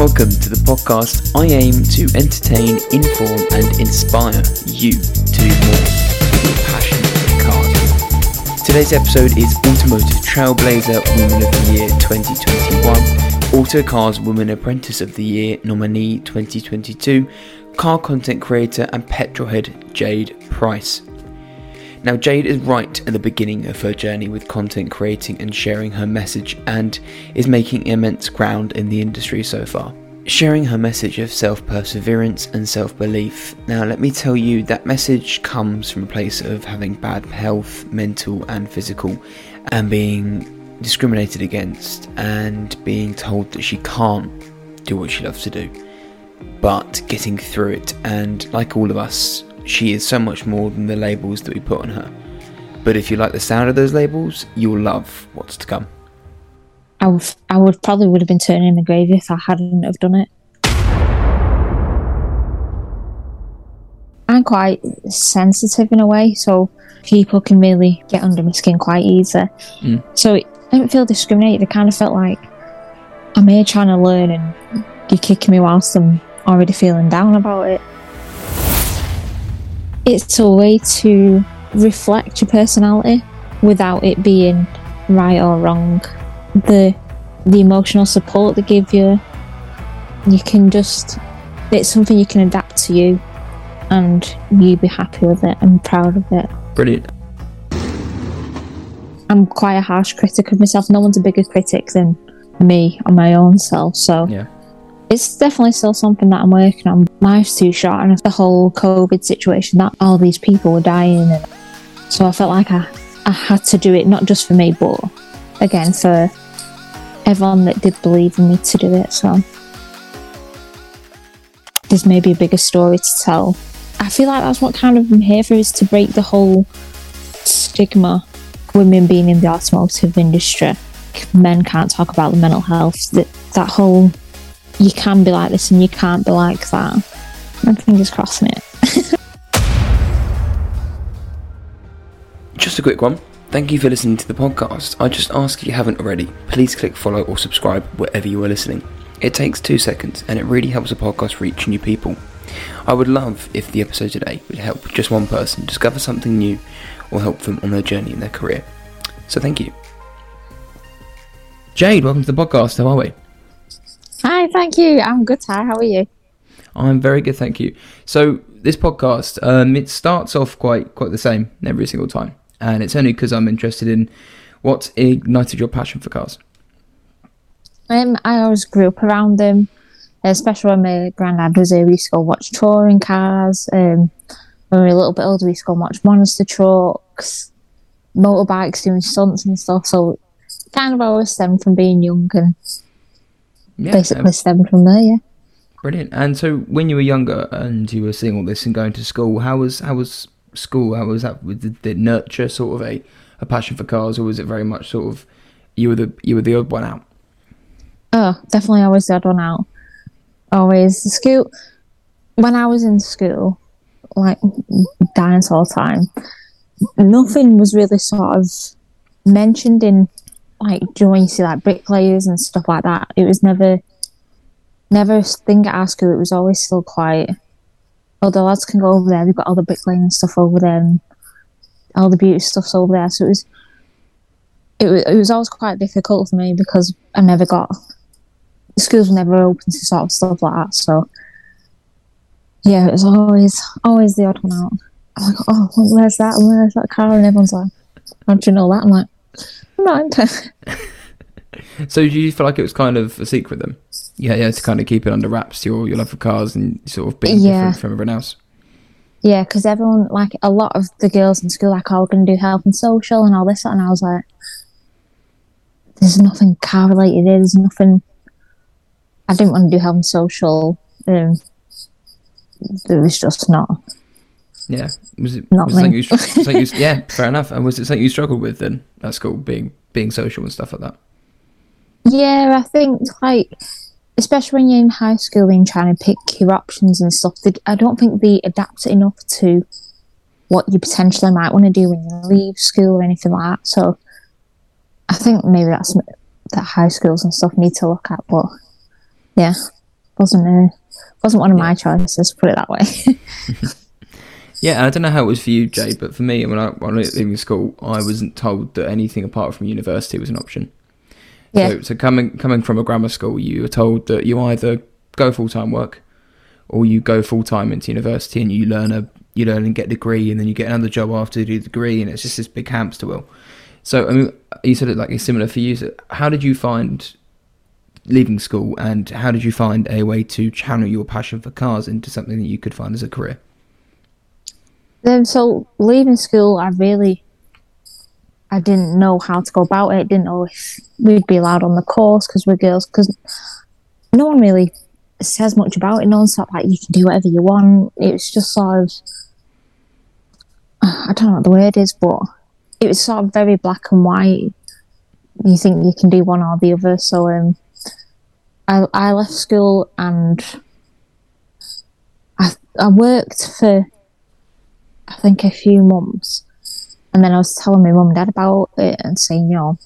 Welcome to the podcast. I aim to entertain, inform, and inspire you to do more with your passion for cars. Today's episode is Automotive Trailblazer Woman of the Year 2021, Autocar's Woman Apprentice of the Year nominee 2022, car content creator and petrolhead Jade Price. Now, Jade is right at the beginning of her journey with content creating and sharing her message and is making immense ground in the industry so far. Sharing her message of self perseverance and self belief. Now, let me tell you, that message comes from a place of having bad health, mental and physical, and being discriminated against and being told that she can't do what she loves to do, but getting through it. And like all of us, she is so much more than the labels that we put on her. But if you like the sound of those labels, you'll love what's to come. I would, I would probably would have been turning in the grave if I hadn't have done it. I'm quite sensitive in a way, so people can really get under my skin quite easy. Mm. So I didn't feel discriminated. I kind of felt like I'm here trying to learn, and you're kicking me whilst I'm already feeling down about it. It's a way to reflect your personality without it being right or wrong. The the emotional support they give you, you can just it's something you can adapt to you and you be happy with it and proud of it. Brilliant. I'm quite a harsh critic of myself. No one's a bigger critic than me on my own self. So Yeah. It's definitely still something that I'm working on. Life's too short, and the whole COVID situation that all these people were dying, and so I felt like I, I had to do it not just for me, but again for everyone that did believe in me to do it. So there's maybe a bigger story to tell. I feel like that's what kind of I'm here for is to break the whole stigma women being in the automotive industry. Men can't talk about the mental health. That that whole you can be like this and you can't be like that. I'm fingers crossing it. Just a quick one. Thank you for listening to the podcast. I just ask if you haven't already, please click follow or subscribe wherever you are listening. It takes two seconds and it really helps the podcast reach new people. I would love if the episode today would help just one person discover something new or help them on their journey in their career. So thank you. Jade, welcome to the podcast. How are we? Hi, thank you. I'm good, Ty. How are you? I'm very good, thank you. So this podcast, um, it starts off quite quite the same every single time, and it's only because I'm interested in what ignited your passion for cars. Um, I always grew up around them, especially when my granddad was here. We used to go watch touring cars. Um, when we were a little bit older, we used to go watch monster trucks, motorbikes doing stunts and stuff. So kind of always stemmed from being young and Yeah, basically um, stemmed from there, yeah. brilliant. And so when you were younger and you were seeing all this and going to school, how was how was school? How was that? Did it nurture sort of a, a passion for cars, or was it very much sort of you were the you were the odd one out? Oh, definitely always the odd one out. Always the school. When I was in school, like dinosaur time, nothing was really sort of mentioned in like do you know when you see like bricklayers and stuff like that. It was never, never a thing at our school. It was always still quiet. all the lads can go over there. They've got all the bricklaying and stuff over there, and all the beauty stuff's over there. So it was, it was, it was always quite difficult for me because I never got schools were never open to sort of stuff like that. So yeah, it was always always the odd one out. I'm like, oh, where's that? Where's that car? And everyone's like, how do you know that? I'm like, mind. So do you feel like it was kind of a secret then? Yeah, yeah, to kind of keep it under wraps, your your love for cars and sort of being Yeah. different from everyone else. yeah, because everyone like a lot of the girls in school like, oh, we're gonna do health and social and all this, and I was like, there's nothing car related. here, There's nothing. I didn't want to do health and social. Um, it was just not. Yeah, was it, was it you, you, yeah, fair enough. And was it something you struggled with then at school, being being social and stuff like that? Yeah, I think like especially when you're in high school and trying to pick your options and stuff. They, I don't think they adapt enough to what you potentially might want to do when you leave school or anything like that. So I think maybe that's that high schools and stuff need to look at. But yeah, wasn't a wasn't one of my choices. Put it that way. Yeah, I don't know how it was for you, Jay, but for me, when I, when I was leaving school, I wasn't told that anything apart from university was an option. Yeah. So, so coming coming from a grammar school, you were told that you either go full time work, or you go full time into university and you learn a you learn and get a degree, and then you get another job after you do the degree, and it's just this big hamster wheel. So I mean, you said it like it's similar for you. So how did you find leaving school, and how did you find a way to channel your passion for cars into something that you could find as a career? Um, so leaving school, I really, I didn't know how to go about it. Didn't know if we'd be allowed on the course because we're girls. Because no one really says much about it. No one's like you can do whatever you want. It was just sort of, I don't know what the word is, but it was sort of very black and white. You think you can do one or the other. So um, I I left school and I I worked for I think a few months. And then I was telling my mum and dad about it and saying, you know,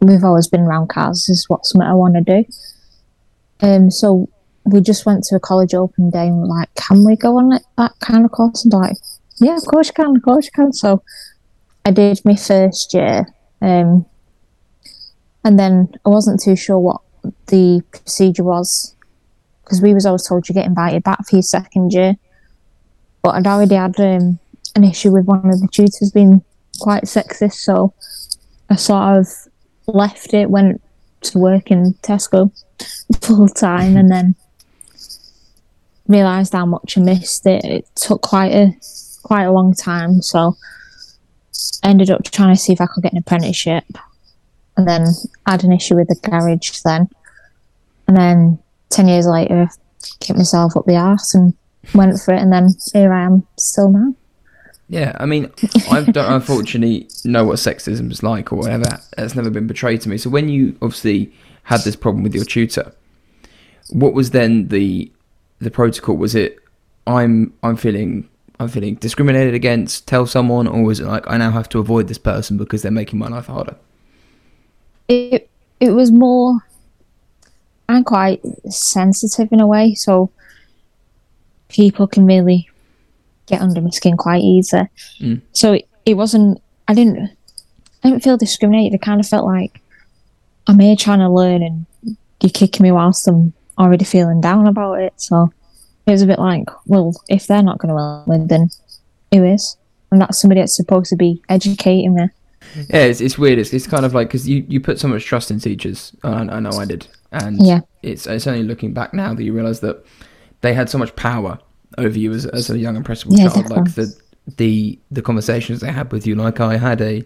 we've always been around cars. This is what something I want to do. Um, so we just went to a college open day and were like, can we go on that kind of course? And like, yeah, of course you can, of course you can. So I did my first year. Um, and then I wasn't too sure what the procedure was because we was always told you get invited back for your second year. But I'd already had um, an issue with one of the tutors being quite sexist, so I sort of left it, went to work in Tesco full time, and then realised how much I missed it. It took quite a quite a long time, so I ended up trying to see if I could get an apprenticeship, and then had an issue with the garage then, and then ten years later, kicked myself up the arse and went for it, and then here I am still now. Yeah, I mean, I don't unfortunately know what sexism is like or whatever. That's never been portrayed to me. So when you obviously had this problem with your tutor, what was then the the protocol? Was it I'm I'm feeling I'm feeling discriminated against, tell someone, or was it like I now have to avoid this person because they're making my life harder? It it was more. I'm quite sensitive in a way, so people can really get under my skin quite easy. Mm. So it, it wasn't. I didn't. I didn't feel discriminated. I kind of felt like I'm here trying to learn, and you're kicking me whilst I'm already feeling down about it. So it was a bit like, well, if they're not going to win, then who is? And that's somebody that's supposed to be educating me. Yeah, it's, it's weird. It's, it's kind of like because you, you put so much trust in teachers. I, I know I did, and Yeah. it's it's only looking back now that you realise that they had so much power over you as, as a young impressionable Yeah, child. Like the the the conversations they had with you. Like I had a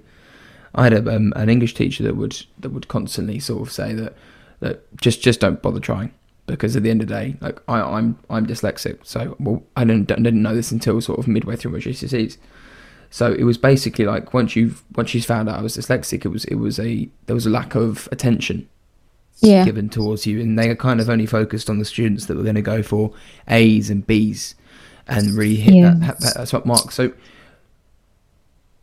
I had a, um, an English teacher that would that would constantly sort of say that that just just don't bother trying because at the end of the day, like I, I'm I'm dyslexic, so well I didn't didn't know this until sort of midway through my GCSEs. So it was basically like once you've once she's found out I was dyslexic, it was it was a there was a lack of attention Yeah. given towards you, and they are kind of only focused on the students that were going to go for A's and B's, and really hit Yeah. that, that that's what mark. So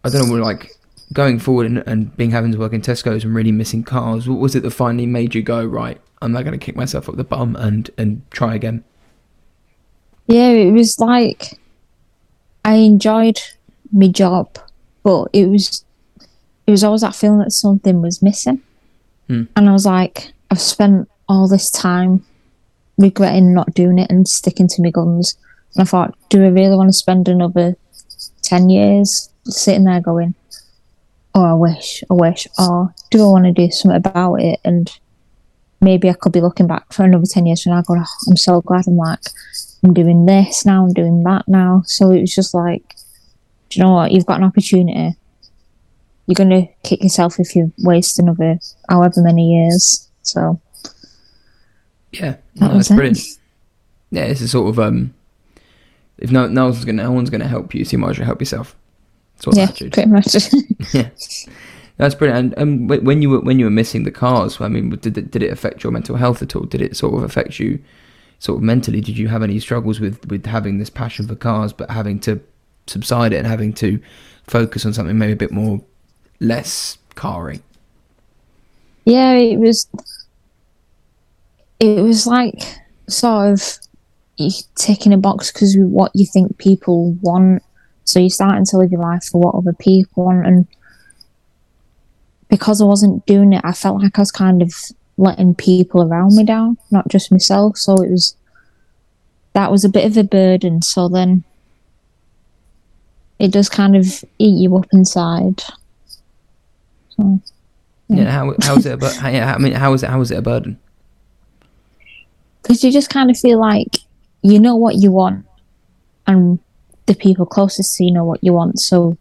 I don't know, we're like going forward and, and being having to work in Tesco's and really missing cars. What was it that finally made you go right? I'm not going to kick myself up the bum and and try again. Yeah, it was like I enjoyed my job, but it was it was always that feeling that something was missing. Hmm. And I was like, I've spent all this time regretting not doing it and sticking to my guns. And I thought, do I really want to spend another ten years sitting there going, Oh, I wish, I wish, or do I want to do something about it? And maybe I could be looking back for another ten years from now going, oh, I'm so glad I'm like I'm doing this now, I'm doing that now. So it was just like, do you know what? You've got an opportunity. You're going to kick yourself if you waste another however many years. So Yeah, That no, that's brilliant. Yeah, it's a sort of um, if no no one's gonna no one's gonna help you, so you might as well help yourself. Sort of yeah, attitude. pretty much. yeah, that's brilliant. And um, when you were when you were missing the cars, I mean, did it, did it affect your mental health at all? Did it sort of affect you, sort of mentally? Did you have any struggles with with having this passion for cars, but having to subside it and having to focus on something maybe a bit more less carry? Yeah, it was. It was like sort of ticking a box because what you think people want. So you're starting to live your life for what other people want, and because I wasn't doing it, I felt like I was kind of letting people around me down, not just myself. So it was that was a bit of a burden. So then it does kind of eat you up inside. So, yeah. yeah how how is it? But I mean, how is it? How is it a burden? Because you just kind of feel like you know what you want, and the people closest to you know what you want. So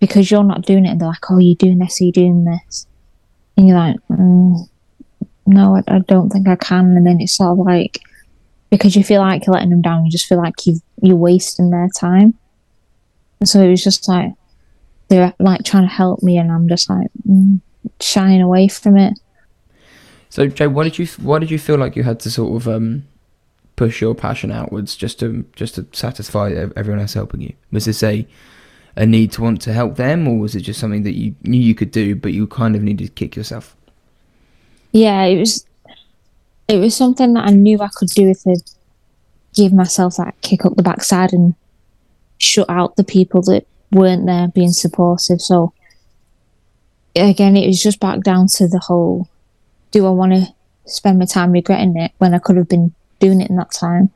because you're not doing it, and they're like, "Oh, you're doing this, you're doing this," and you're like, mm, "No, I, I, don't think I can." And then it's sort of like because you feel like you're letting them down, you just feel like you you're wasting their time. And so it was just like they're like trying to help me, and I'm just like mm, shying away from it. So, Jay, what did you what did you feel like you had to sort of um, push your passion outwards just to just to satisfy everyone else helping you? Was this a a need to want to help them, or was it just something that you knew you could do, but you kind of needed to kick yourself? Yeah, it was. It was something that I knew I could do to give myself that kick up the backside and shut out the people that weren't there being supportive. So again, it was just back down to the whole: Do I want to spend my time regretting it when I could have been doing it in that time?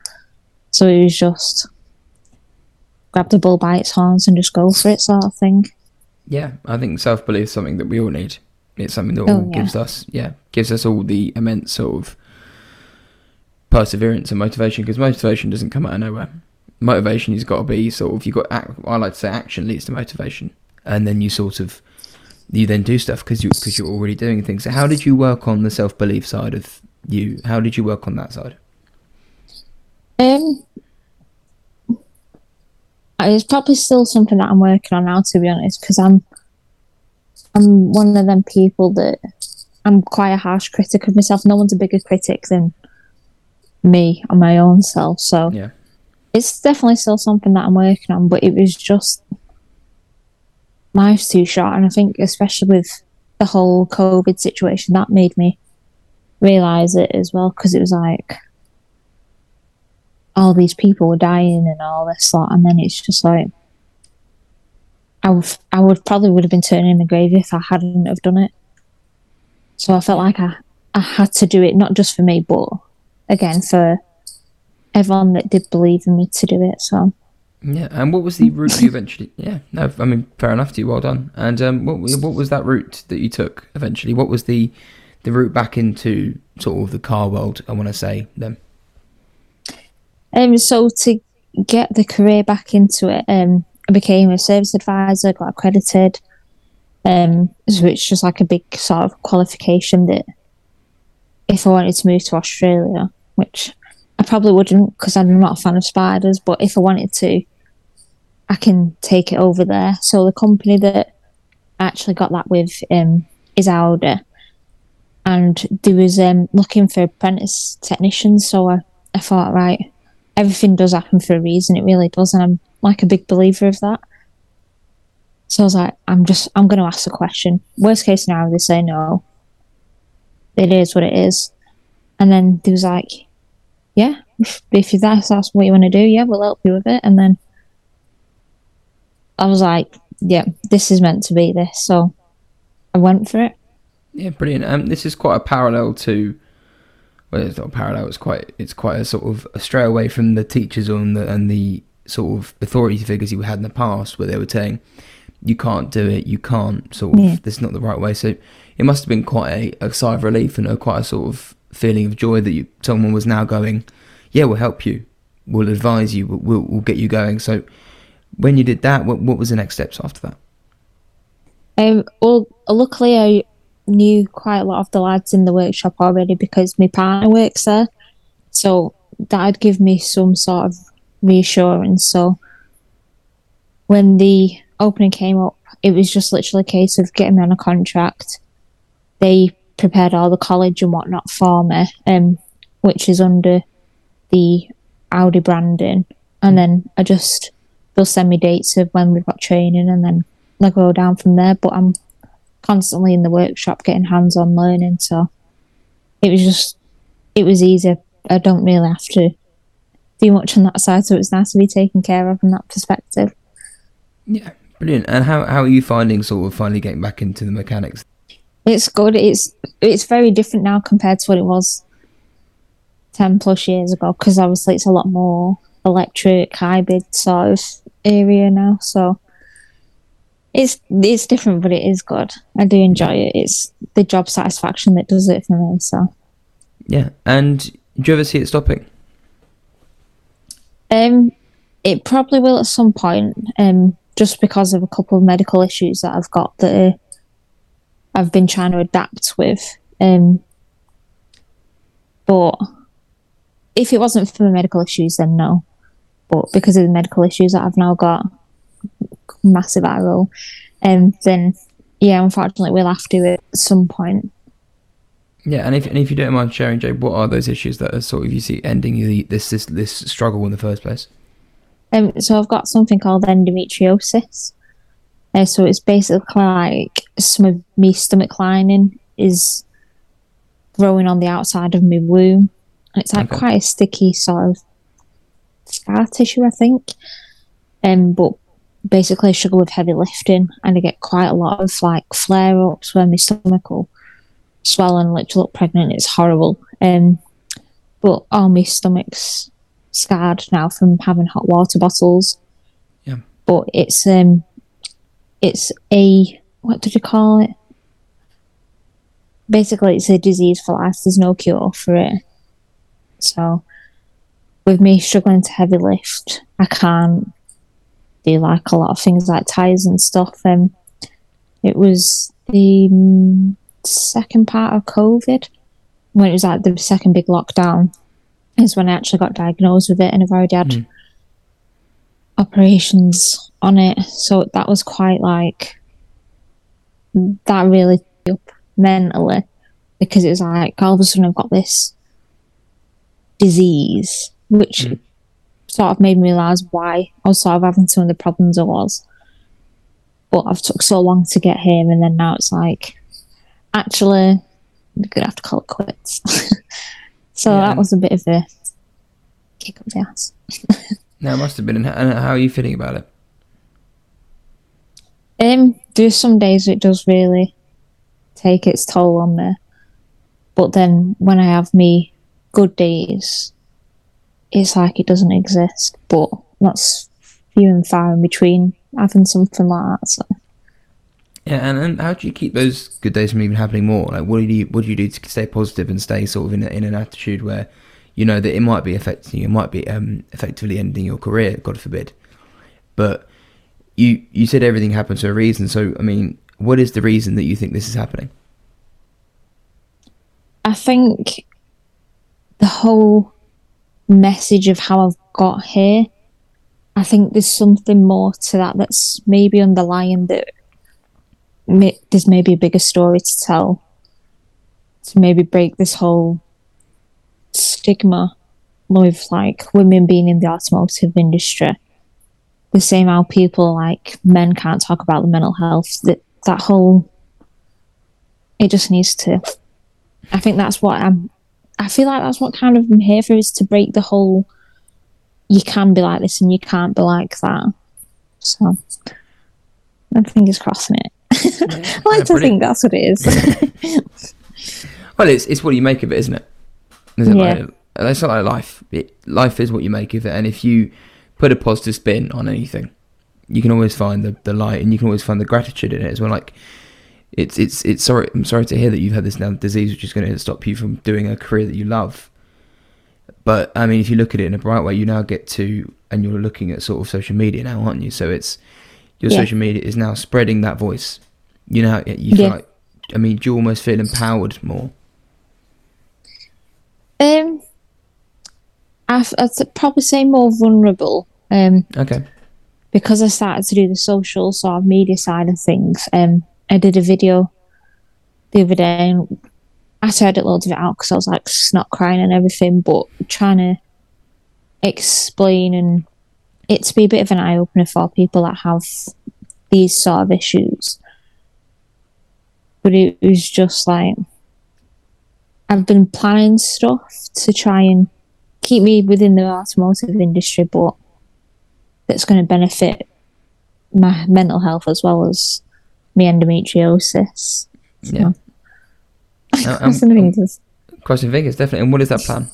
So it was just grab the bull by its horns and just go for it, sort of thing. Yeah, I think self belief is something that we all need. It's something that oh, all yeah. gives us, yeah, gives us all the immense sort of perseverance and motivation. Because motivation doesn't come out of nowhere. Motivation has got to be sort of you got. I like to say action leads to motivation, and then you sort of you then do stuff because you because you're already doing things. So how did you work on the self belief side of you? How did you work on that side? Um, it's probably still something that I'm working on now, to be honest, because I'm I'm one of them people that I'm quite a harsh critic of myself. No one's a bigger critic than me on my own self. So yeah, it's definitely still something that I'm working on. But it was just life's too short, and I think especially with the whole COVID situation, that made me realize it as well because it was like all these people were dying and all this lot, and then it's just like I would, I would probably would have been turning in the grave if I hadn't have done it. So I felt like I, I had to do it not just for me, but again for everyone that did believe in me to do it. So yeah, and what was the route you eventually? Yeah, no, I mean fair enough to you. Well done. And um, what what was that route that you took eventually? What was the the route back into sort of the car world? I want to say then. Um, so to get the career back into it, um, I became a service advisor, got accredited, um, which was like a big sort of qualification that if I wanted to move to Australia, which I probably wouldn't because I'm not a fan of spiders, but if I wanted to, I can take it over there. So the company that actually got that with um, is Audi, and they was um, looking for apprentice technicians. So I, I thought, right, everything does happen for a reason. It really does, and I'm like a big believer of that. So I was like, I'm just, I'm going to ask the question. Worst case scenario, they say no. It is what it is. And then they was like, yeah, if, if that's, that's what you want to do, yeah, we'll help you with it. And then I was like, yeah, this is meant to be this. So I went for it. Yeah, brilliant. Um, this is quite a parallel to well, it's not a parallel. It's quite it's quite a sort of a stray away from the teachers on the and the sort of authority figures you had in the past, where they were saying you can't do it, you can't sort of yeah. this is not the right way. So it must have been quite a, a sigh of relief and a quite a sort of feeling of joy that you, someone was now going, yeah, we'll help you, we'll advise you, we'll, we'll get you going. So when you did that, what, what was the next steps after that? Um, well, luckily I knew quite a lot of the lads in the workshop already because my partner works there. So that'd give me some sort of reassurance. So when the opening came up, it was just literally a case of getting me on a contract. They prepared all the college and whatnot for me, um, which is under the Audi branding. And then I just, they'll send me dates of when we've got training and then I go down from there. But I'm constantly in the workshop getting hands on learning. So it was just, it was easier I don't really have to do much on that side, so it's nice to be taken care of from that perspective. Yeah, brilliant. And how how are you finding sort of finally getting back into the mechanics? It's good. It's it's very different now compared to what it was ten plus years ago because obviously it's a lot more electric hybrid sort of area now. So it's it's different, but it is good. I do enjoy it. It's the job satisfaction that does it for me. So Yeah, and do you ever see it stopping? um, it probably will at some point. Um, just because of a couple of medical issues that I've got that uh, I've been trying to adapt with. Um, but if it wasn't for the medical issues, then no. But because of the medical issues that I've now got, massive eye roll, um, then yeah, unfortunately, we'll have to at some point. Yeah, and if and if you don't mind sharing, Jay, what are those issues that are sort of you see ending the, this this this struggle in the first place? Um, so I've got something called endometriosis. Uh, so it's basically like some of my stomach lining is growing on the outside of my womb. It's like Okay. quite a sticky sort of scar tissue, I think. Um, but basically I struggle with heavy lifting and I get quite a lot of like flare ups where my stomach will swell and literally look pregnant. It's horrible. Um, but all my stomach's scarred now from having hot water bottles. Yeah. But it's um it's a what did you call it? Basically it's a disease for life. There's no cure for it. So with me struggling to heavy lift, I can't do like a lot of things like tires and stuff. Um it was the mm, second part of COVID when it was like the second big lockdown is when I actually got diagnosed with it, and I've already had Mm. operations on it. So that was quite like that really up mentally because it was like all of a sudden I've got this disease, which Mm. sort of made me realize why I was sort of having some of the problems I was. But I've took so long to get here, and then now it's like actually I'm gonna have to call it quits. so Yeah. that was a bit of a kick up the ass. No, it must have been. And and how are you feeling about it? Um, there's some days it does really take its toll on me, but then when I have me good days, it's like it doesn't exist. But that's few and far in between having something like that. So Yeah, and, and how do you keep those good days from even happening more? Like, what do you what do you do to stay positive and stay sort of in a, in an attitude where you know that it might be affecting you, it might be um, effectively ending your career, God forbid. But you you said everything happens for a reason. So I mean, what is the reason that you think this is happening? I think the whole message of how I've got here, I think there's something more to that that's maybe underlying that may, there's maybe a bigger story to tell to maybe break this whole stigma with like women being in the automotive industry. The same how people like men can't talk about the mental health that that whole it just needs to I think that's what I'm. I feel like that's what kind of I'm here for is to break the whole. You can be like this and you can't be like that. So, I'm fingers crossing it. I like Yeah, to think that's what it is. Well, it's it's what you make of it, isn't it? Isn't Yeah. it like, it's not like life. It, life is what you make of it, and if you put a positive spin on anything, you can always find the, the light, and you can always find the gratitude in it as well. Like it's it's it's sorry. I'm sorry to hear that you've had this now disease, which is going to stop you from doing a career that you love. But I mean, if you look at it in a bright way, you now get to, and you're looking at sort of social media now, aren't you? So it's your Yeah. social media is now spreading that voice. You know, you feel Yeah. like. I mean, do you almost feel empowered more? Um, I'd probably say more vulnerable. Um, Okay. because I started to do the social sort of media side of things, um, I did a video the other day and I tried edit loads of it out because I was like snot crying and everything, but trying to explain and it to be a bit of an eye opener for people that have these sort of issues. But it was just like I've been planning stuff to try and keep me within the automotive industry, but that's going to benefit my mental health as well as my endometriosis. So, Yeah. Crossing um, the fingers. Crossing fingers, definitely. And what is that plan?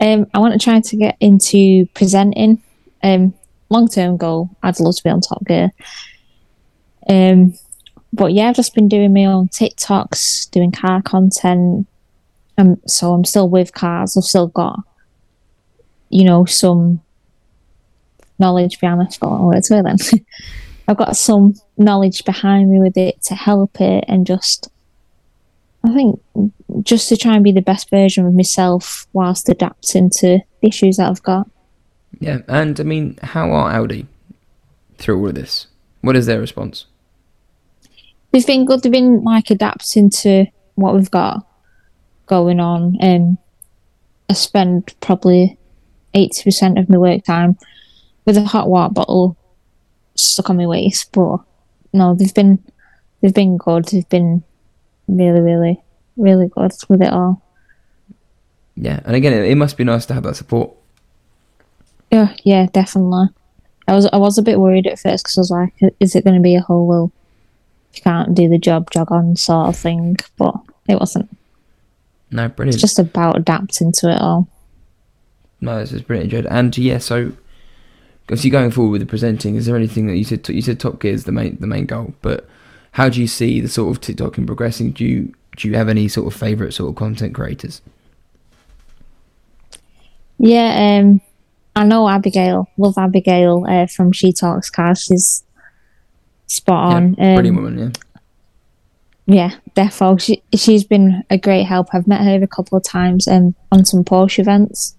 Um, I want to try to get into presenting. Um, long term goal, I'd love to be on Top Gear. Um, but yeah, I've just been doing my own TikToks, doing car content. Um, so I'm still with cars. I've still got, you know, some knowledge behind. I forgot what it's then. I've got some knowledge behind me with it to help it, and just, I think, just to try and be the best version of myself whilst adapting to the issues that I've got. Yeah. And I mean, how are Audi through all of this? What is their response? They've been good. They've been like adapting to what we've got going on. Um, I spend probably eighty percent of my work time with a hot water bottle stuck on my waist. But no, they've been they've been good. They've been really, really, really good with it all. Yeah. And again, it, it must be nice to have that support. Yeah, yeah, definitely. I was I was a bit worried at first because I was like, is it going to be a whole well, you can't do the job, jog on sort of thing? But it wasn't. No, brilliant. It's just about adapting to it all. No, this is brilliant, Jade. And yeah, so obviously going forward with the presenting, is there anything that you said? You said Top Gear is the main the main goal, but how do you see the sort of TikTok and progressing? Do you do you have any sort of favorite sort of content creators? Yeah, um, I know Abigail. Love Abigail uh, from She Talks Cars. She's spot on. yeah, brilliant Um, woman. Yeah. yeah, defo. She she's been a great help. I've met her a couple of times um, on some Porsche events,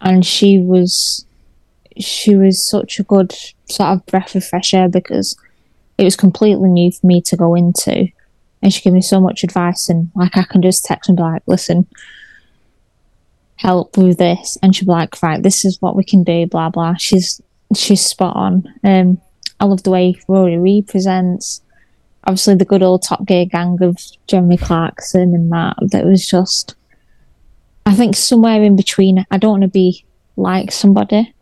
and she was she was such a good sort of breath of fresh air because it was completely new for me to go into, and she gave me so much advice. And like I can just text and be like, "Listen, help with this," and she'll be like, "Right, this is what we can do." Blah blah. She's she's spot on. Um, I love the way Rory represents obviously the good old Top Gear gang of Jeremy Clarkson and that. That was just, I think, somewhere in between. I don't want to be like somebody.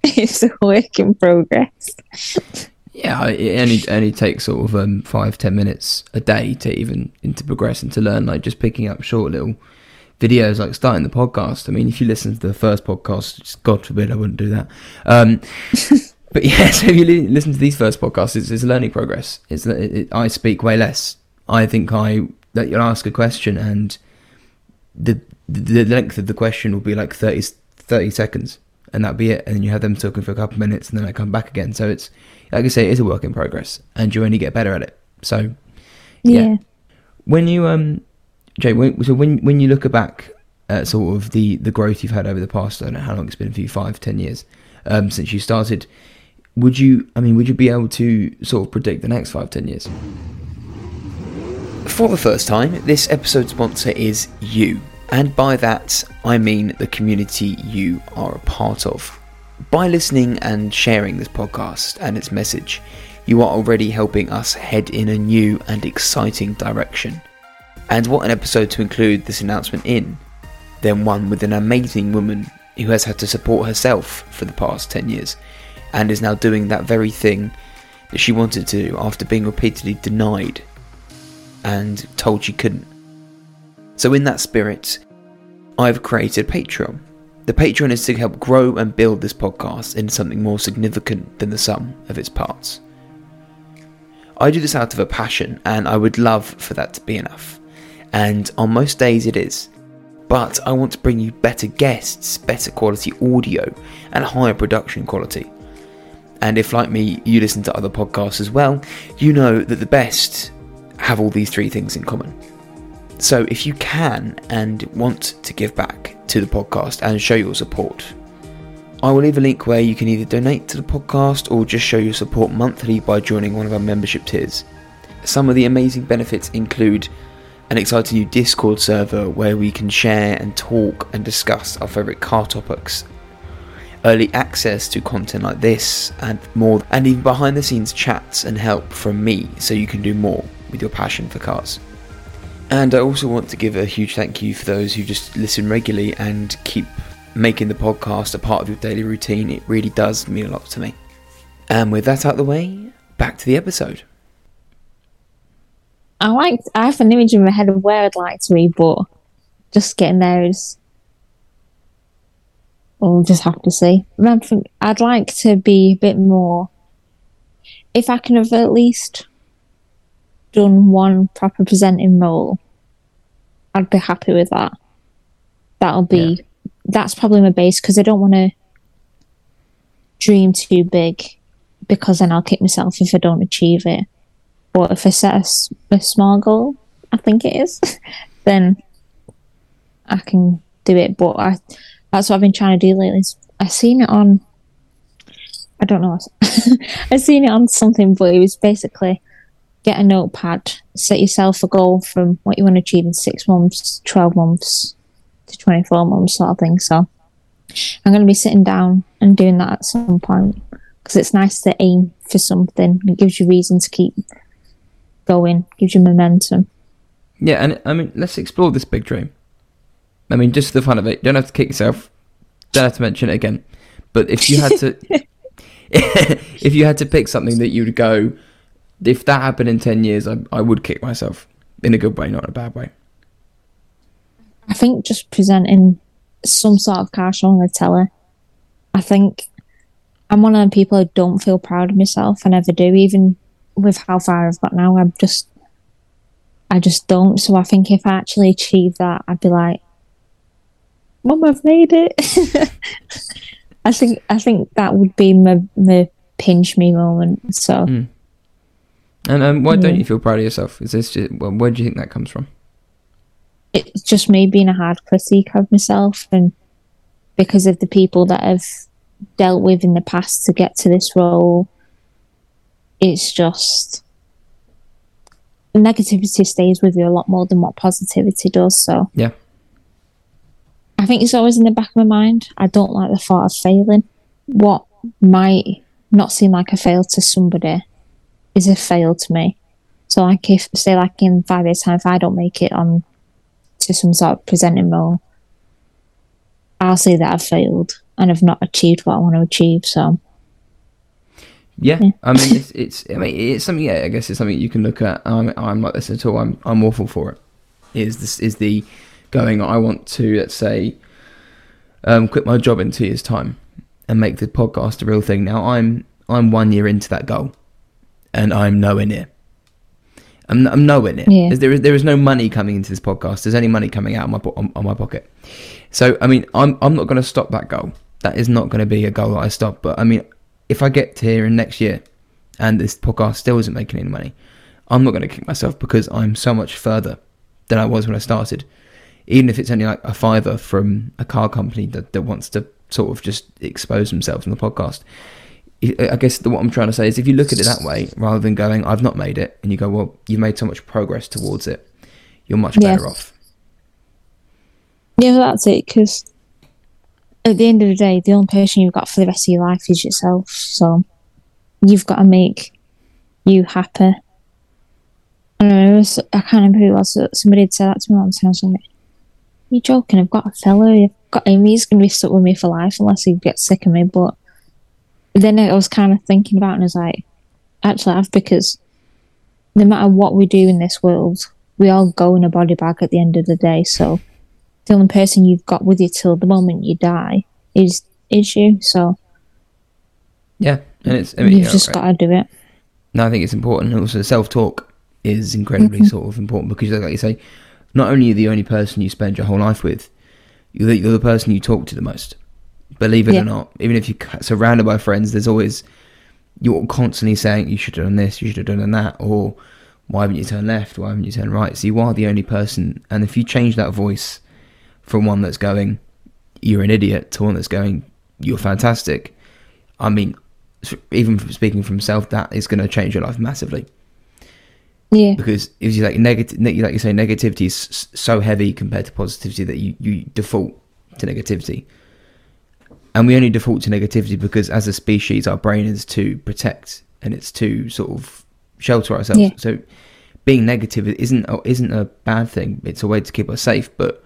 it's a work in progress. Yeah, it only only takes sort of um, five ten minutes a day to even to progress and to learn. Like just picking up short little videos, like starting the podcast. I mean, if you listen to the first podcast, God forbid I wouldn't do that. Um, but yeah, so if you li- listen to these first podcasts, it's, it's a learning progress. It's that it, it, I speak way less. I think I that you'll ask a question and the the length of the question will be like 30, 30 seconds and that'll be it and then you have them talking for a couple of minutes and then I come back again so it's like I say it is a work in progress and you only get better at it so Yeah. Yeah. when you um Jay when, so when when you look back at sort of the the growth you've had over the past I don't know how long it's been for you five ten years um since you started would you I mean would you be able to sort of predict the next five ten years for the first time, this episode sponsor is you. And by that, I mean the community you are a part of. By listening and sharing this podcast and its message, you are already helping us head in a new and exciting direction. And what an episode to include this announcement in, than one with an amazing woman who has had to support herself for the past 10 years and is now doing that very thing that she wanted to after being repeatedly denied and told she couldn't. So, in that spirit, I've created Patreon. The Patreon is to help grow and build this podcast into something more significant than the sum of its parts. I do this out of a passion, and I would love for that to be enough. And on most days it is. But I want to bring you better guests, better quality audio, and higher production quality. And if, like me, you listen to other podcasts as well, you know that the best have all these three things in common. So if you can and want to give back to the podcast and show your support, I will leave a link where you can either donate to the podcast or just show your support monthly by joining one of our membership tiers. Some of the amazing benefits include an exciting new Discord server where we can share and talk and discuss our favourite car topics, early access to content like this and more, and even behind the scenes chats and help from me so you can do more with your passion for cars. And I also want to give a huge thank you for those who just listen regularly and keep making the podcast a part of your daily routine. It really does mean a lot to me. And with that out of the way, back to the episode. I like. I have an image in my head of where I'd like to be, but just getting there is. We'll just have to see. I'd like to be a bit more. If I can have at least done one proper presenting role, I'd be happy with that. That'll be. Yeah. That's probably my base because I don't want to dream too big because then I'll kick myself if I don't achieve it. But if I set a, a small goal, I think it is, then I can do it. But I, that's what I've been trying to do lately. I've seen it on, I don't know, I've seen it on something, but it was basically get a notepad, set yourself a goal from what you want to achieve in six months, 12 months to 24 months, sort of thing. So I'm going to be sitting down and doing that at some point because it's nice to aim for something. It gives you reason to keep going, gives you momentum. Yeah, and I mean, let's explore this big dream. I mean, just for the fun of it. You don't have to kick yourself. Don't have to mention it again. But if you had to, if you had to pick something that you would go, if that happened in ten years, I, I would kick myself in a good way, not in a bad way. I think just presenting some sort of car show on the telly. I think I'm one of the people who don't feel proud of myself. I never do, even with how far I've got now, I'm just, I just don't. So I think if I actually achieve that, I'd be like, Mum, I've made it. I think I think that would be my my pinch me moment. So, mm. And um, why don't you feel proud of yourself? Is this just, well, where do you think that comes from? It's just me being a hard critique of myself, and because of the people that I've dealt with in the past to get to this role, it's just negativity stays with you a lot more than what positivity does. So yeah, I think it's always in the back of my mind. I don't like the thought of failing. What might not seem like a fail to somebody is a fail to me. So like if say like in five years time, if I don't make it on to some sort of presenting role, I'll say that I've failed and I've not achieved what I want to achieve. So yeah, yeah. I mean, it's, it's, I mean, it's something. Yeah, I guess it's something you can look at. I'm, I'm like this at all. I'm, I'm awful for it. Is this is the going? I want to let's say, um, quit my job in two years' time and make the podcast a real thing. Now I'm, I'm one year into that goal, and I'm nowhere near. I'm, I'm nowhere near. Yeah. There is there is no money coming into this podcast. There's only money coming out of my on, on my pocket. So I mean, I'm I'm not going to stop that goal. That is not going to be a goal that I stop. But I mean, if I get to here in next year and this podcast still isn't making any money, I'm not going to kick myself because I'm so much further than I was when I started. Even if it's only like a fiver from a car company that, that wants to sort of just expose themselves on the podcast. I guess what I'm trying to say is if you look at it that way, rather than going, I've not made it, and you go, well, you've made so much progress towards it, you're much yeah. better off. Yeah, that's it, because at the end of the day, the only person you've got for the rest of your life is yourself. So you've got to make you happy. I know, I can't remember who it was. Somebody had said that to me once, and I was like, You're joking? I've got a fellow. I've got him. He's going to be stuck with me for life unless he gets sick of me. But then I was kind of thinking about it and I was like, actually, I've because no matter what we do in this world, we all go in a body bag at the end of the day. So the only person you've got with you till the moment you die is is you. So yeah, and it's I mean, you've just right. got to do it. No, I think it's important. Also, self talk is incredibly mm-hmm. sort of important because, like you say, not only are you the only person you spend your whole life with, you're the, you're the person you talk to the most. Believe it yeah. or not, even if you're surrounded by friends, there's always you're constantly saying you should have done this, you should have done that, or why haven't you turned left, why haven't you turned right? So you are the only person, and if you change that voice from one that's going, you're an idiot, to one that's going, you're fantastic. I mean, even from speaking from myself, that is going to change your life massively. Yeah. Because if you like negative, like you say, negativity is so heavy compared to positivity that you, you default to negativity. And we only default to negativity because as a species, our brain is to protect and it's to sort of shelter ourselves. Yeah. So being negative isn't isn't a bad thing. It's a way to keep us safe. But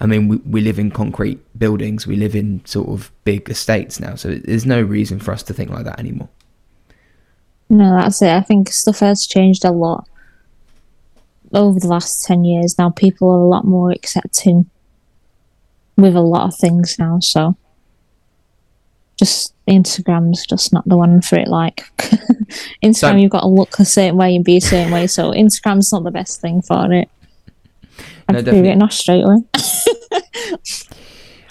I mean, we we live in concrete buildings. We live in sort of big estates now, so there's no reason for us to think like that anymore. No, that's it. I think stuff has changed a lot over the last 10 years. Now people are a lot more accepting with a lot of things now. So just Instagram's just not the one for it. Like Instagram, so, you've got to look a certain way and be a certain way. So Instagram's not the best thing for it. I'd no, written off straight away.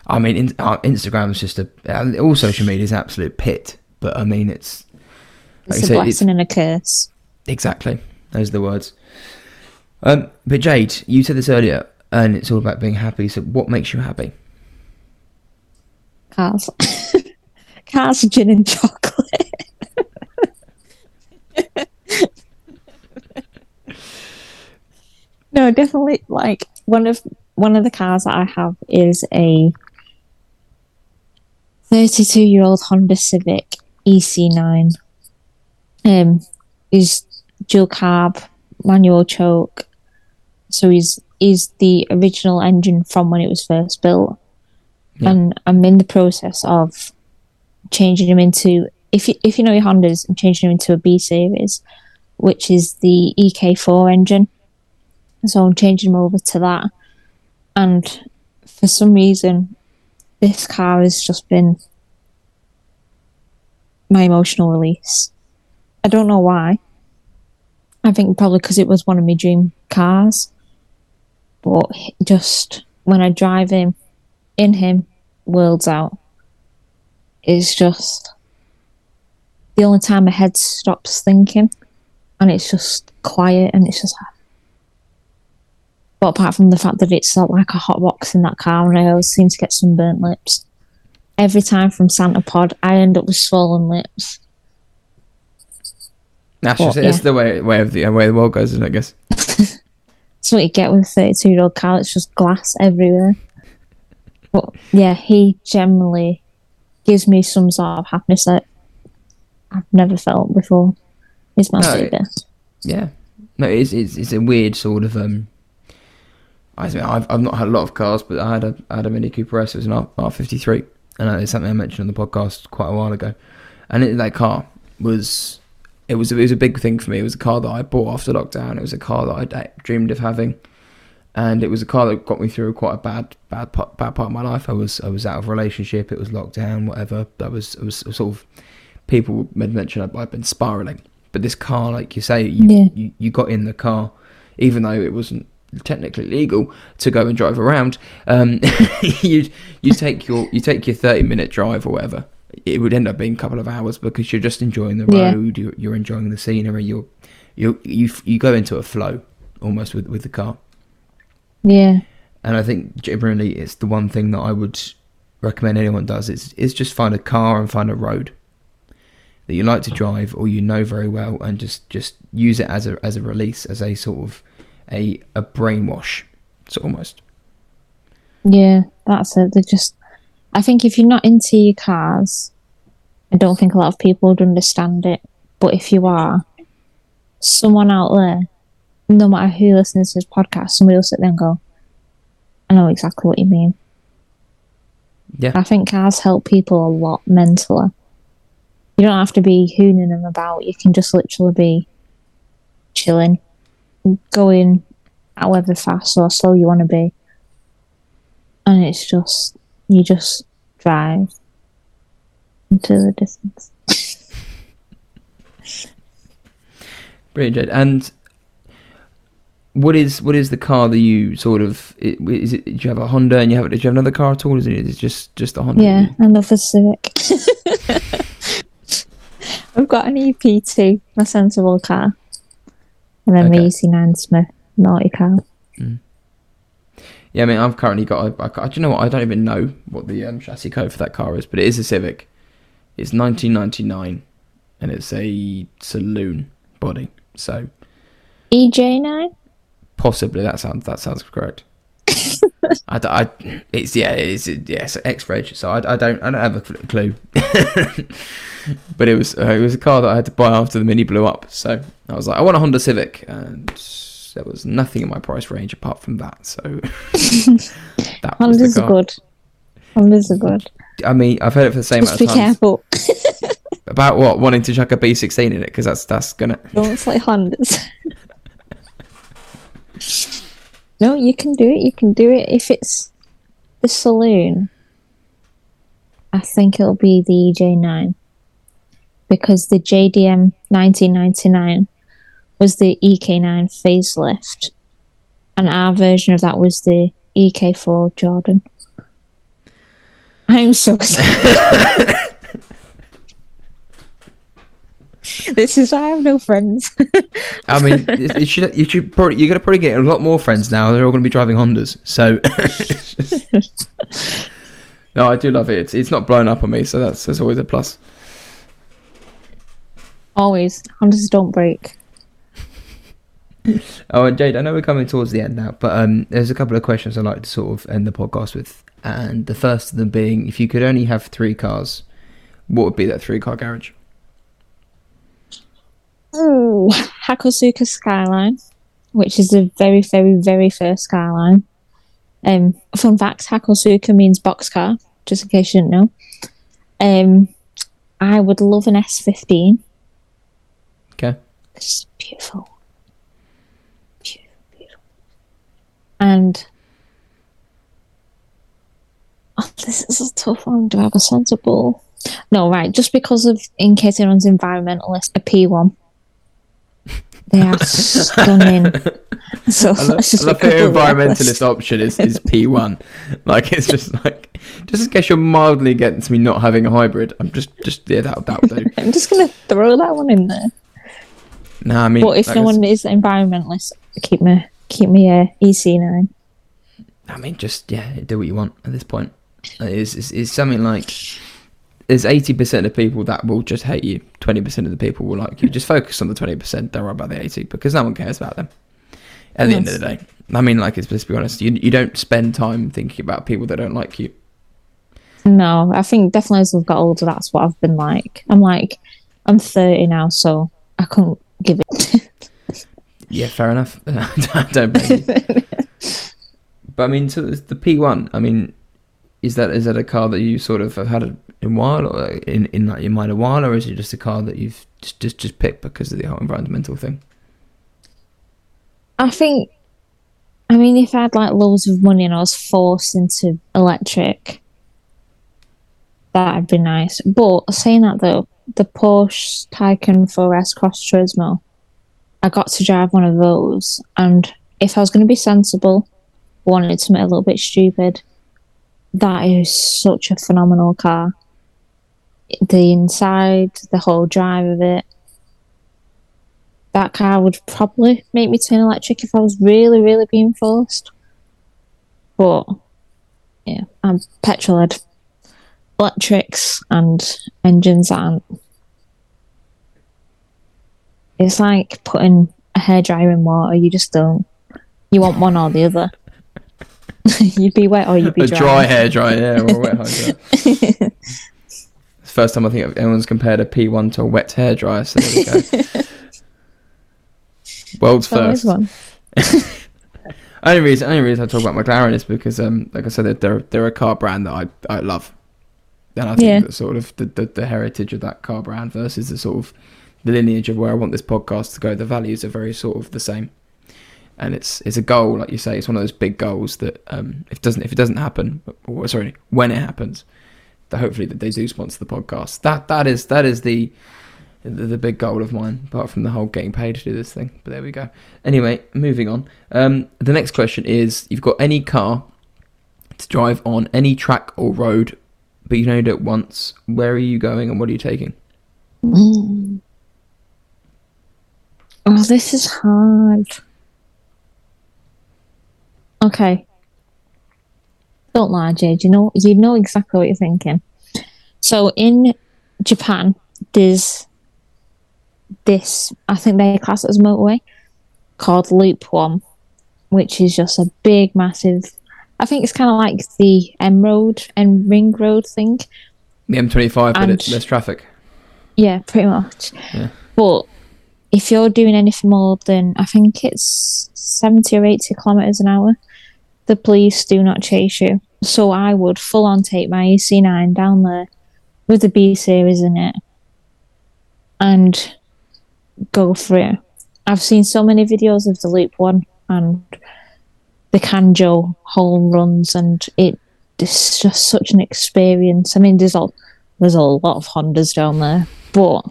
I mean, in, uh, Instagram's just a uh, all social media is absolute pit. But I mean, it's like it's a say, blessing it's, and a curse. Exactly, those are the words. Um, but Jade, you said this earlier, and it's all about being happy. So, what makes you happy? Cars, cars, gin and chocolate. no, definitely. Like one of one of the cars that I have is a 32 year old Honda Civic EC9 um, is dual carb, manual choke. So he's is the original engine from when it was first built, yeah. and I'm in the process of changing them into if you if you know your Hondas, I'm changing them into a B series, which is the EK4 engine. So I'm changing them over to that, and for some reason, this car has just been my emotional release. I don't know why. I think probably because it was one of my dream cars. But just when I drive him, in him, worlds out, it's just the only time my head stops thinking and it's just quiet and it's just but apart from the fact that it's not like a hot box in that car and I always seem to get some burnt lips. Every time from Santa Pod I end up with swollen lips. That's but, just yeah. it's the way way of the way the world goes, I guess. That's what you get with a thirty-two year old car. It's just glass everywhere. But yeah, he generally gives me some sort of happiness that I've never felt before. He's my no, Yeah, no, it's, it's it's a weird sort of um. I mean, I've I've not had a lot of cars, but I had a I had a Mini Cooper S. It was an R R fifty three, and it's something I mentioned on the podcast quite a while ago. And it, that car was it was it was a big thing for me. It was a car that I bought after lockdown. It was a car that I dreamed of having, and it was a car that got me through quite a bad bad part, bad part of my life. I was I was out of relationship. It was lockdown, whatever. I was I was sort of people had mentioned I'd been spiraling. But this car, like you say, you, yeah. you, you got in the car, even though it wasn't technically legal to go and drive around. Um, you you take your you take your thirty minute drive or whatever, it would end up being a couple of hours because you're just enjoying the road, yeah. you're, you're, enjoying the scenery, you're you you you go into a flow almost with with the car. Yeah. And I think generally it's the one thing that I would recommend anyone does is is just find a car and find a road that you like to drive or you know very well and just just use it as a as a release as a sort of a a brainwash so almost yeah that's it they just I think if you're not into your cars, I don't think a lot of people would understand it. But if you are, someone out there, no matter who listens to this podcast, somebody will sit there and go, I know exactly what you mean. Yeah. I think cars help people a lot mentally. You don't have to be hooning them about. You can just literally be chilling, going however fast or slow you want to be. And it's just you just drive into the distance. Brilliant, And what is what is the car that you sort of is it? Do you have a Honda and you have? Do you have another car at all? Is it is it just just a Honda? Yeah, another Civic. I've got an EP2, my sensible car, and then okay. the EC9 Smith naughty car. Mm. Yeah, I mean, I've currently got a. a do you know what? I don't even know what the um, chassis code for that car is, but it is a Civic. It's 1999, and it's a saloon body. So EJ9. Possibly that sounds that sounds correct. I, I- it's yeah, it's yeah, it's X-Reg. So I, I don't I don't have a clue. but it was uh, it was a car that I had to buy after the Mini blew up. So I was like, I want a Honda Civic, and there was nothing in my price range apart from that. So that was Hondas are good. Hondas are good. I mean, I've heard it for the same Just amount be careful. About what wanting to chuck a B16 in it because that's that's gonna. Don't say Hondas. No, you can do it. You can do it if it's the saloon. I think it'll be the EJ9 because the JDM 1999 was the EK9 facelift, and our version of that was the EK4 Jordan. I'm so excited. this is why I have no friends. I mean, it, it should you should probably you're gonna probably get a lot more friends now. They're all gonna be driving Hondas. So. no, I do love it. It's, it's not blown up on me, so that's that's always a plus. Always, Hondas don't break. Oh, and Jade, I know we're coming towards the end now, but um, there's a couple of questions I'd like to sort of end the podcast with. And the first of them being if you could only have three cars, what would be that three car garage? Ooh, Hakosuka Skyline, which is the very, very, very first Skyline. Um, fun fact: Hakosuka means boxcar, just in case you didn't know. Um, I would love an S15. Okay. It's beautiful, beautiful, beautiful. And oh, this is a tough one. Do I have a sensible? No, right. Just because of in case anyone's environmentalist, a P1. They are stunning. So I love, just I love environmentalist list. option is, is P1. Like, it's just like, just in case you're mildly against me not having a hybrid, I'm just, just yeah, that, that would do. I'm just gonna throw that one in there. No, I mean, But if like no one is environmentalist, keep me keep me uh, EC9. I mean, just yeah, do what you want at this point. It's, it's, it's something like there's eighty percent of people that will just hate you. Twenty percent of the people will like you. Just focus on the twenty percent. Don't worry about the eighty because no one cares about them. At the end of the day, I mean, like, it's, let's be honest. You you don't spend time thinking about people that don't like you. No, I think definitely as I've got older, that's what I've been like. I'm like, I'm 30 now, so I couldn't give it. Yeah, fair enough. I don't blame you. But I mean, so the P one. I mean, is that is that a car that you sort of have had in a while, or in in like your mind a while, or is it just a car that you've just just, just picked because of the whole environmental thing? I think, I mean, if I had like loads of money and I was forced into electric, that'd be nice. But saying that though, the Porsche Taycan 4S Cross Turismo, I got to drive one of those, and if I was going to be sensible, wanted to something a little bit stupid, that is such a phenomenal car. The inside, the whole drive of it, that car would probably make me turn electric if I was really, really being forced. But yeah, I'm petrol head. Electrics and engines aren't. It's like putting a hairdryer in water. You just don't. You want one or the other. you'd be wet or you'd be a dry. dry hair dryer, yeah, or a wet hair dryer. It's the first time I think anyone's compared a P one to a wet hair dryer. So there we go. World's That is first. one. Only reason, only reason I talk about McLaren is because, um, like I said, they're- they're a car brand that I I love, and I think Yeah. that sort of the, the the heritage of that car brand versus the sort of the lineage of where I want this podcast to go. The values are very sort of the same, and it's it's a goal, like you say, it's one of those big goals that um, if it doesn't if it doesn't happen, or sorry, when it happens, hopefully that they do sponsor the podcast. That that is that is the the, big goal of mine, apart from the whole getting paid to do this thing. But there we go. Anyway, moving on. Um, the next question is: You've got any car to drive on any track or road, but you know it once. Where are you going and what are you taking? Oh, this is hard. Okay. Don't lie, Jade. You know you know exactly what you're thinking. So in Japan, there's this I think they class it as motorway called Loop One, which is just a big, massive. I think it's kind of like the M Road and Ring Road thing. The M25, but it's less traffic. Yeah, pretty much. Yeah. But if you're doing anything more than, I think it's 70 or 80 kilometres an hour, the police do not chase you. So I would full on take my EC9 down there with the B series in it and go for it. I've seen so many videos of the Loop one and the Kanjo home runs, and it's just such an experience. I mean, there's a there's a lot of Hondas down there, but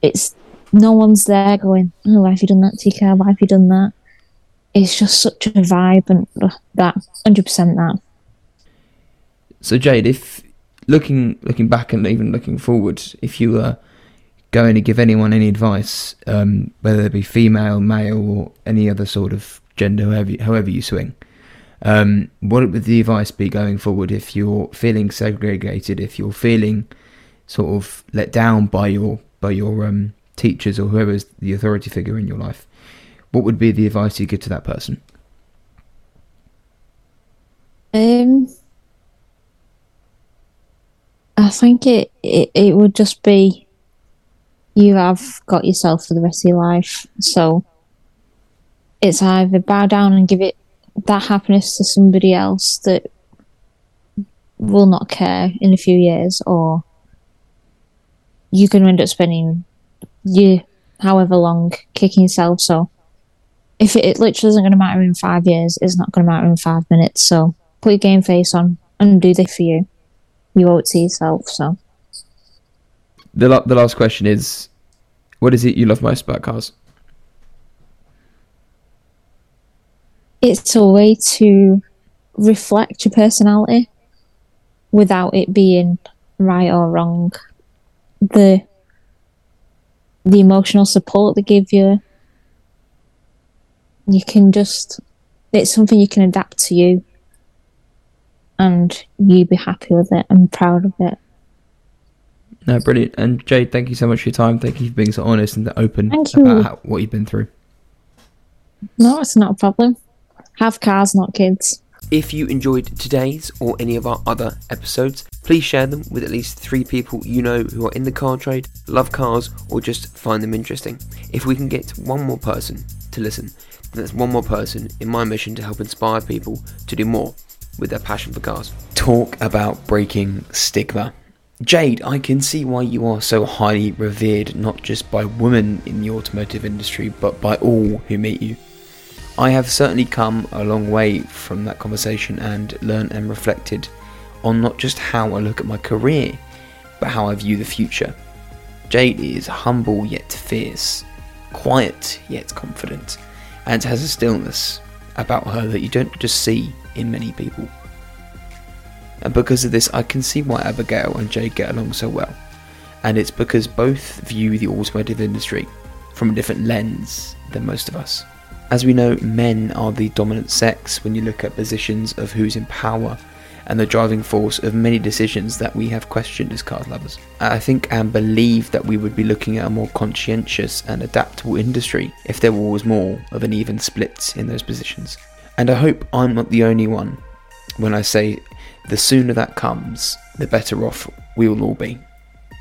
it's no one's there going, "Oh, why have you done that, TK? Why have you done that?" It's just such a vibe, and that hundred percent that. So Jade, if looking looking back and even looking forward, if you were going to give anyone any advice, um, whether it be female, male, or any other sort of gender, however you, however you swing, um, what would the advice be going forward if you're feeling segregated, if you're feeling sort of let down by your by your um, teachers or whoever's the authority figure in your life? What would be the advice you give to that person? Um, I think it, it it would just be you have got yourself for the rest of your life. So it's either bow down and give it that happiness to somebody else that will not care in a few years, or you can end up spending you however long kicking yourself. So if it, it literally isn't going to matter in five years, it's not going to matter in five minutes. So put your game face on and do this for you. You owe it to yourself. So The la- the last question is, what is it you love most about cars? it's a way to reflect your personality without it being right or wrong. The the emotional support they give you, you can just it's something you can adapt to you and you be happy with it and proud of it. No, brilliant. And Jade, thank you so much for your time. Thank you for being so honest and open Thank you. about how, what you've been through. No, it's not a problem. Have cars, not kids. If you enjoyed today's or any of our other episodes, please share them with at least three people you know who are in the car trade, love cars, or just find them interesting. If we can get one more person to listen, then that's one more person in my mission to help inspire people to do more with their passion for cars. Talk about breaking stigma. Jade, I can see why you are so highly revered, not just by women in the automotive industry, but by all who meet you. I have certainly come a long way from that conversation and learned and reflected on not just how I look at my career, but how I view the future. Jade is humble yet fierce, quiet yet confident, and has a stillness about her that you don't just see in many people. And because of this, I can see why Abigail and Jade get along so well. And it's because both view the automotive industry from a different lens than most of us. As we know, men are the dominant sex when you look at positions of who's in power and the driving force of many decisions that we have questioned as cars lovers. I think and believe that we would be looking at a more conscientious and adaptable industry if there was more of an even split in those positions. And I hope I'm not the only one when I say the sooner that comes, the better off we will all be.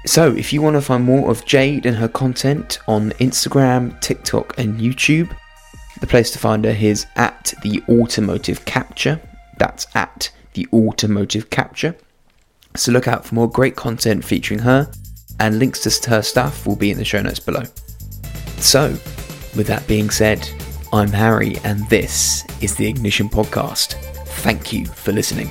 So, if you want to find more of Jade and her content on Instagram, TikTok, and YouTube, the place to find her is at the Automotive Capture. That's at the Automotive Capture. So, look out for more great content featuring her, and links to her stuff will be in the show notes below. So, with that being said, I'm Harry, and this is the Ignition Podcast. Thank you for listening.